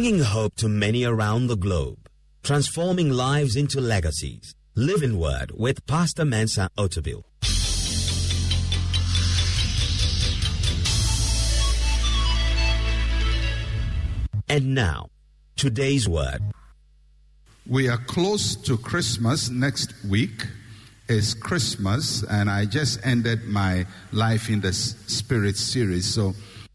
bringing hope to many around the globe, transforming lives into legacies. Living Word with Pastor Mensa Otabil. And now, today's word. We are close to Christmas. Next week is Christmas, and I just ended my Life in the Spirit series. So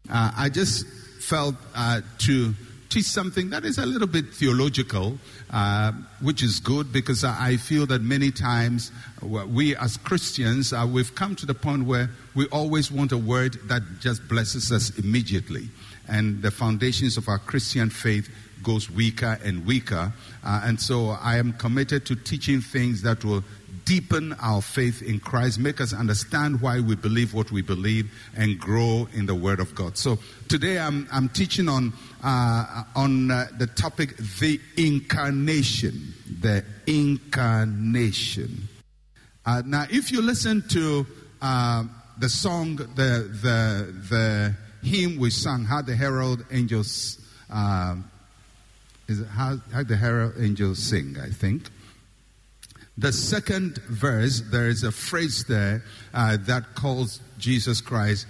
uh, I just felt uh, to teach something that is a little bit theological, uh, which is good because I feel that many times we as Christians, uh, we've come to the point where we always want a word that just blesses us immediately and the foundations of our Christian faith goes weaker and weaker. Uh, and so I am committed to teaching things that will deepen our faith in Christ, make us understand why we believe what we believe, and grow in the Word of God. So today I'm, I'm teaching on, uh, on uh, the topic, the incarnation. The incarnation. Uh, now, if you listen to uh, the song, the, the, the, hymn we sang, How the Herald Angels, uh, is how, how the Herald Angels Sing, I think. The second verse, there is a phrase there uh, that calls Jesus Christ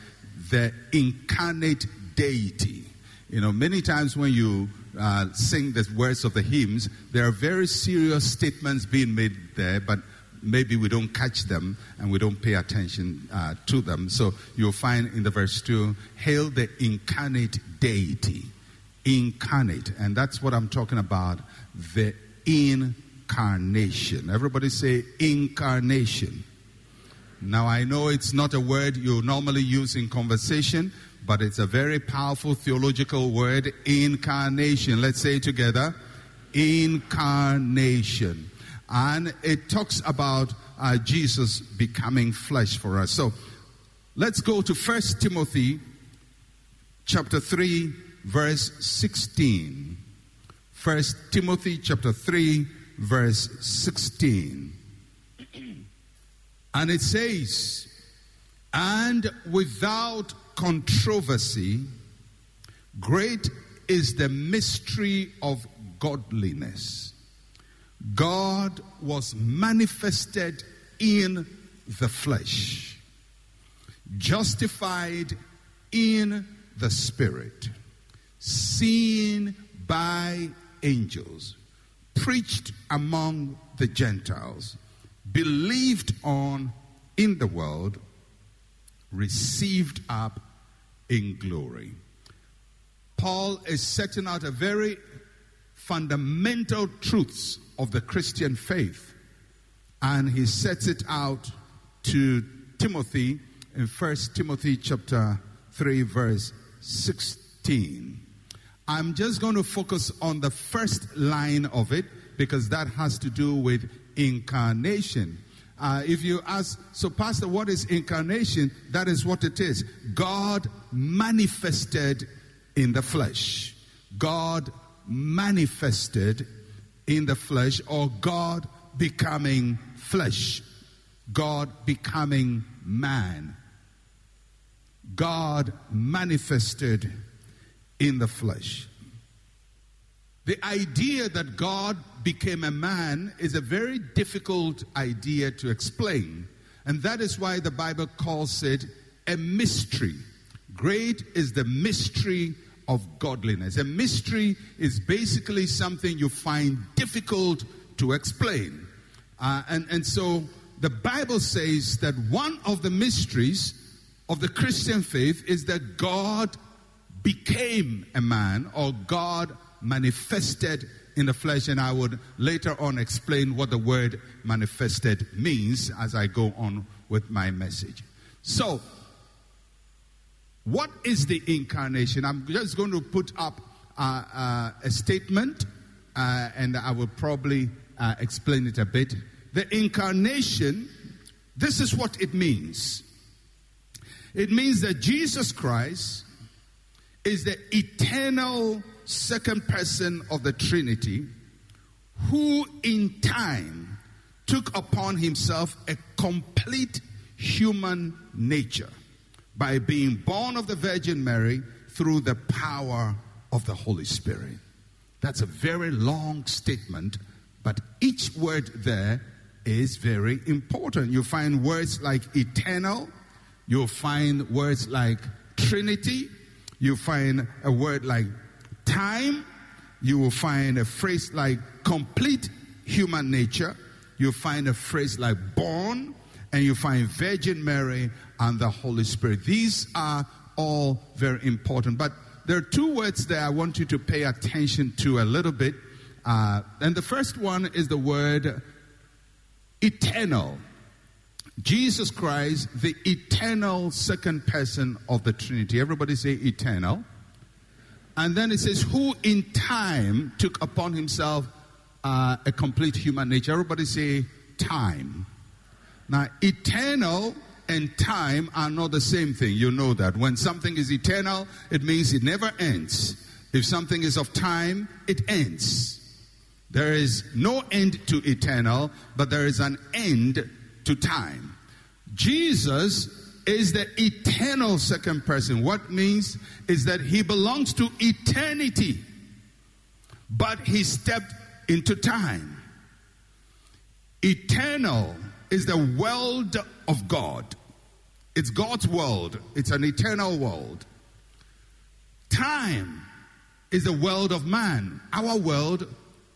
the incarnate deity. You know, many times when you uh, sing the words of the hymns, there are very serious statements being made there, but maybe we don't catch them and we don't pay attention uh, to them. So you'll find in the verse 2, hail the incarnate deity. Incarnate. And that's what I'm talking about. The incarnation. Everybody say incarnation. Now I know it's not a word you normally use in conversation, but it's a very powerful theological word, incarnation. Let's say together. Incarnation and it talks about uh, Jesus becoming flesh for us. So let's go to First Timothy chapter 3 verse 16. First Timothy chapter 3 verse 16. And it says, and without controversy, great is the mystery of godliness. God was manifested in the flesh, justified in the spirit, seen by angels, preached among the Gentiles, believed on in the world, received up in glory. Paul is setting out a very fundamental truths of the Christian faith. And he sets it out to Timothy in 1 Timothy chapter 3 verse 16. I'm just going to focus on the first line of it because that has to do with incarnation. Uh, if you ask, so Pastor, what is incarnation? That is what it is. God manifested in the flesh. God manifested in the flesh or God becoming flesh, God becoming man, God manifested in the flesh. The idea that God became a man is a very difficult idea to explain, and that is why the Bible calls it a mystery. Great is the mystery of godliness. A mystery is basically something you find difficult to explain. Uh, and, and so the Bible says that one of the mysteries of the Christian faith is that God became a man or God manifested in the flesh. And I would later on explain what the word manifested means as I go on with my message. So, what is the incarnation? I'm just going to put up uh, uh, a statement uh, and I will probably uh, explain it a bit. The incarnation, this is what it means it means that Jesus Christ is the eternal second person of the Trinity who in time took upon himself a complete human nature by being born of the Virgin Mary through the power of the Holy Spirit. That's a very long statement, but each word there is very important. You find words like eternal, you'll find words like Trinity, you find a word like time, you will find a phrase like complete human nature, you find a phrase like born, and you find Virgin Mary and the Holy Spirit. These are all very important. But there are two words that I want you to pay attention to a little bit. Uh, and the first one is the word eternal. Jesus Christ, the eternal second person of the Trinity. Everybody say eternal. And then it says, who in time took upon himself uh, a complete human nature. Everybody say time. Now, eternal and time are not the same thing. You know that. When something is eternal, it means it never ends. If something is of time, it ends. There is no end to eternal, but there is an end to time. Jesus is the eternal second person. What means is that he belongs to eternity, but he stepped into time. Eternal is the world of God. It's God's world, it's an eternal world. Time is the world of man. Our world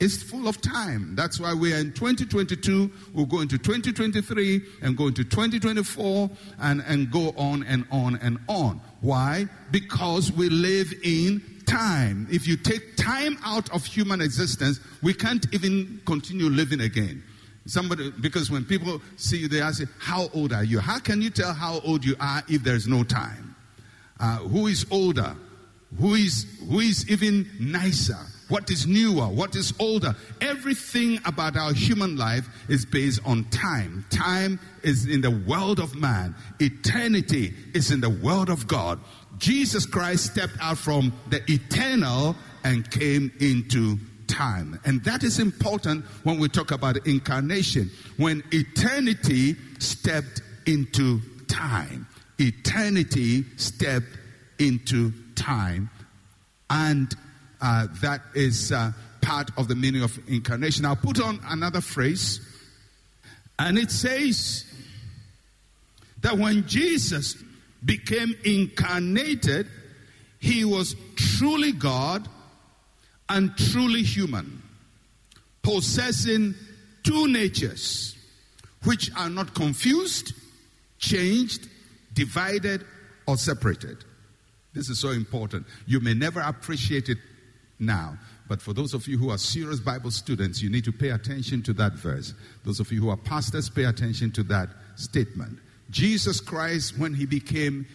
is full of time. That's why we are in 2022, we'll go into 2023 and go into 2024 and, and go on and on and on. Why? Because we live in time. If you take time out of human existence, we can't even continue living again. Somebody, because when people see you, they ask you, How old are you? How can you tell how old you are if there's no time? Uh, who is older? Who is, who is even nicer? What is newer? What is older? Everything about our human life is based on time. Time is in the world of man, eternity is in the world of God. Jesus Christ stepped out from the eternal and came into time. And that is important when we talk about incarnation. When eternity stepped into time, eternity stepped into time. And uh, that is uh, part of the meaning of incarnation. I'll put on another phrase, and it says that when Jesus became incarnated, he was truly God and truly human, possessing two natures which are not confused, changed, divided, or separated. This is so important. You may never appreciate it now, but for those of you who are serious Bible students, you need to pay attention to that verse. Those of you who are pastors, pay attention to that statement. Jesus Christ, when he became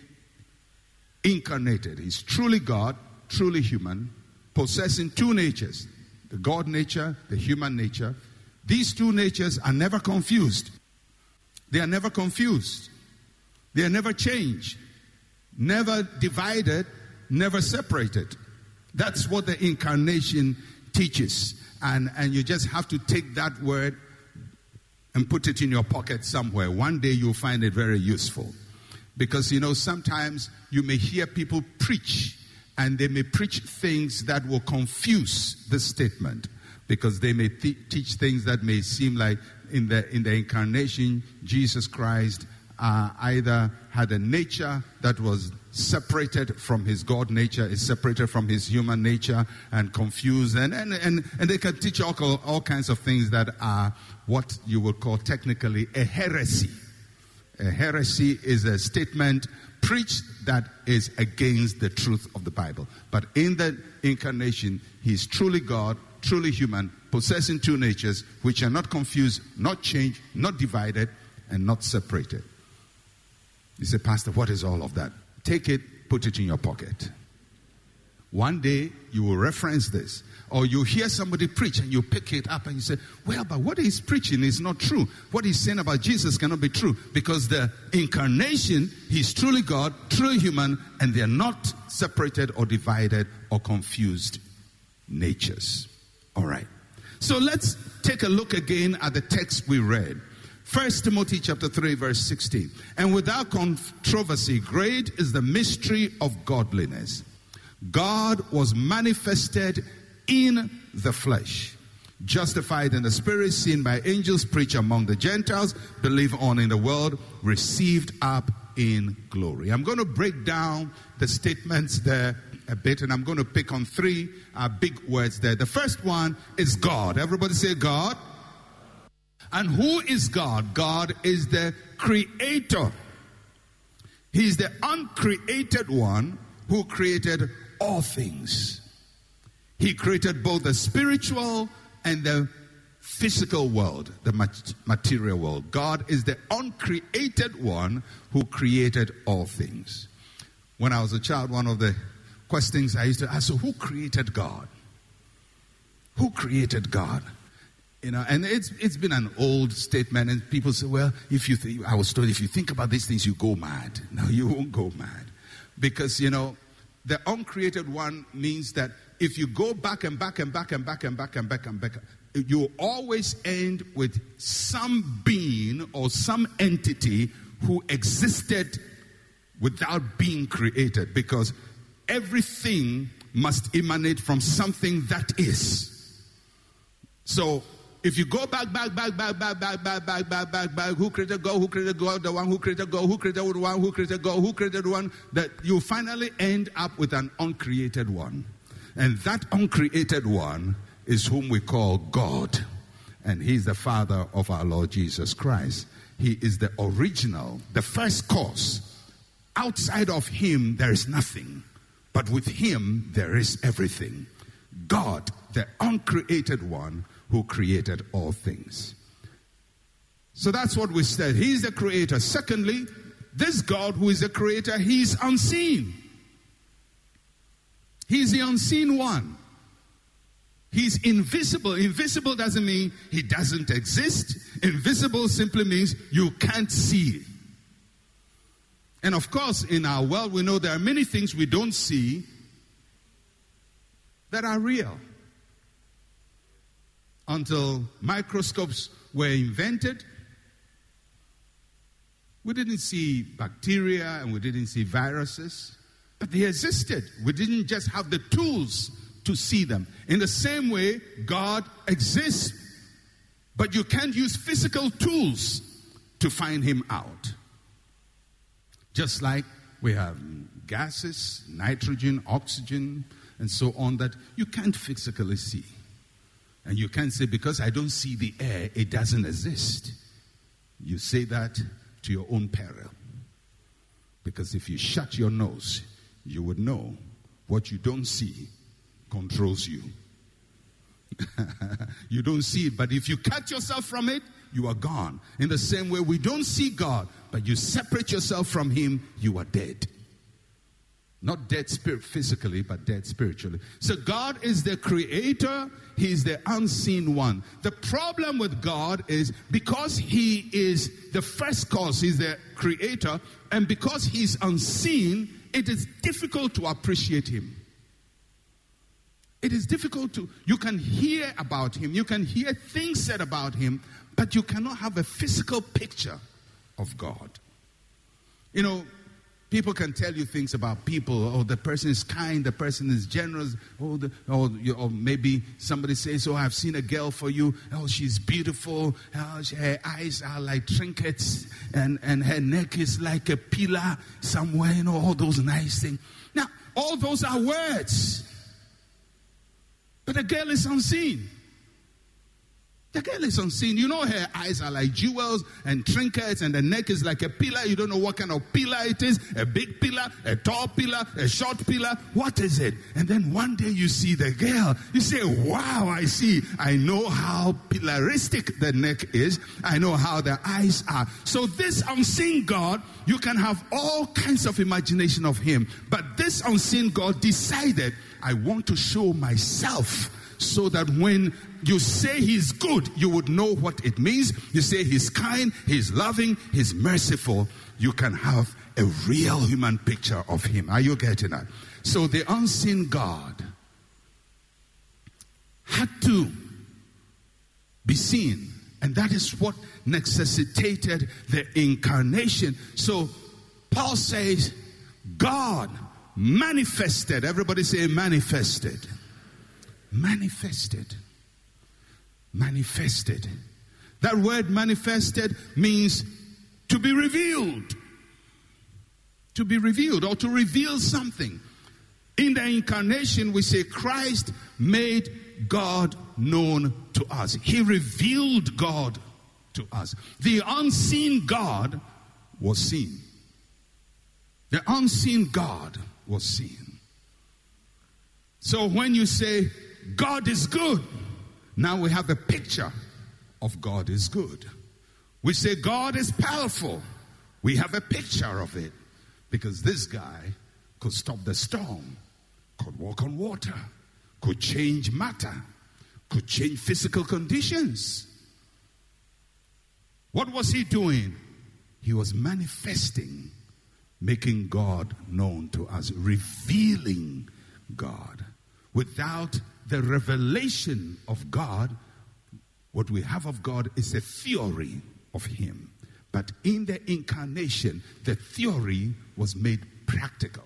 incarnated, he's truly God, truly human, possessing two natures the God nature, the human nature. These two natures are never confused. They are never confused. They are never changed, never divided, never separated. That's what the incarnation teaches. And, and you just have to take that word and put it in your pocket somewhere. One day you'll find it very useful. Because, you know, sometimes you may hear people preach and they may preach things that will confuse the statement because they may th- teach things that may seem like in the in the incarnation Jesus Christ uh, either had a nature that was separated from his God nature, is separated from his human nature, and confused, and and and, and they can teach all, all kinds of things that are what you would call technically a heresy. A heresy is a statement preached that is against the truth of the Bible. But in the incarnation, he is truly God, truly human, possessing two natures which are not confused, not changed, not divided, and not separated. You say, Pastor, what is all of that? Take it, put it in your pocket. One day you will reference this. Or you hear somebody preach and you pick it up and you say, Well, but what he's preaching is not true. What he's saying about Jesus cannot be true because the incarnation, he's truly God, truly human, and they're not separated or divided or confused natures. All right. So let's take a look again at the text we read. First Timothy chapter 3 verse 16. And without controversy, great is the mystery of godliness. God was manifested in the flesh. Justified in the spirit, seen by angels, preached among the Gentiles, believed on in the world, received up in glory. I'm going to break down the statements there a bit, and I'm going to pick on three uh, big words there. The first one is God. Everybody say God. And who is God? God is the creator. He's the uncreated one who created all things. He created both the spiritual and the physical world, the material world. God is the uncreated one who created all things. When I was a child, one of the questions I used to ask, so who created God? Who created God? You know, and it's it's been an old statement, and people say, well, if you I was told, if you think about these things, you go mad. No, you won't go mad, because you know, the uncreated one means that if you go back and back and back and back and back and back and back, you always end with some being or some entity who existed without being created, because everything must emanate from something that is. So if you go back, back, back, back, back, back, back, back, back, back, back, who created God, who created God, the one who created God, who created the one who created God, who created one, that you finally end up with an uncreated one. And that uncreated one is whom we call God. And he's the Father of our Lord Jesus Christ. He is the original, the first cause. Outside of him, there is nothing. But with him, there is everything. God, the uncreated one who created all things. So that's what we said. He's the creator. Secondly, this God who is the creator, he's unseen. He's the unseen one. He's invisible. Invisible doesn't mean he doesn't exist. Invisible simply means you can't see. And of course, in our world, we know there are many things we don't see that are real until microscopes were invented. We didn't see bacteria and we didn't see viruses, but they existed. We didn't just have the tools to see them. In the same way, God exists, but you can't use physical tools to find him out. Just like we have gases, nitrogen, oxygen, and so on that you can't physically see. And you can't say, because I don't see the air, it doesn't exist. You say that to your own peril. Because if you shut your nose, you would know what you don't see controls you. you don't see it, but if you cut yourself from it, you are gone. In the same way, we don't see God, but you separate yourself from Him, you are dead. Not dead spirit physically, but dead spiritually. So God is the creator, He's the unseen one. The problem with God is because He is the first cause, He's the creator, and because He's unseen, it is difficult to appreciate Him. It is difficult to, you can hear about Him, you can hear things said about Him, but you cannot have a physical picture of God. You know, People can tell you things about people. Oh, the person is kind, the person is generous. Oh, the, oh or oh, maybe somebody says, Oh, I've seen a girl for you. Oh, she's beautiful. Oh, her eyes are like trinkets, and, and her neck is like a pillar somewhere. You know, all those nice things. Now, all those are words. But the girl is unseen. The girl is unseen. You know, her eyes are like jewels and trinkets, and the neck is like a pillar. You don't know what kind of pillar it is a big pillar, a tall pillar, a short pillar. What is it? And then one day you see the girl. You say, Wow, I see. I know how pillaristic the neck is, I know how the eyes are. So, this unseen God, you can have all kinds of imagination of Him. But this unseen God decided, I want to show myself so that when you say he's good, you would know what it means. You say he's kind, he's loving, he's merciful. You can have a real human picture of him. Are you getting that? So the unseen God had to be seen. And that is what necessitated the incarnation. So Paul says, God manifested. Everybody say manifested manifested. Manifested. That word manifested means to be revealed. To be revealed or to reveal something. In the incarnation, we say Christ made God known to us. He revealed God to us. The unseen God was seen. The unseen God was seen. So when you say God is good, now we have a picture of God is good. We say God is powerful. We have a picture of it because this guy could stop the storm, could walk on water, could change matter, could change physical conditions. What was he doing? He was manifesting, making God known to us, revealing God. Without the revelation of God, what we have of God is a theory of Him. But in the incarnation, the theory was made practical.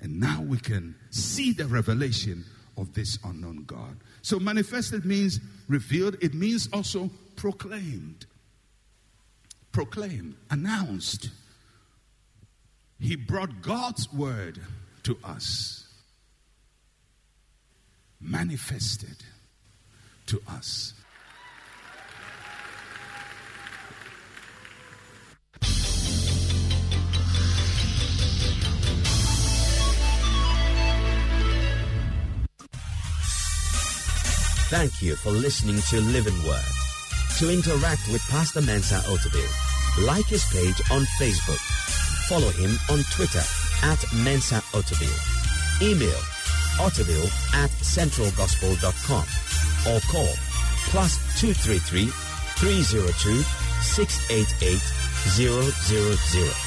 And now we can see the revelation of this unknown God. So, manifested means revealed, it means also proclaimed. Proclaimed, announced. He brought God's word to us, manifested to us. Thank you for listening to Living Word. To interact with Pastor Mensa Otabil, like his page on Facebook. Follow him on Twitter at Mensa Otabil. Email otabil at centralgospel.com or call plus 233 302 688 000.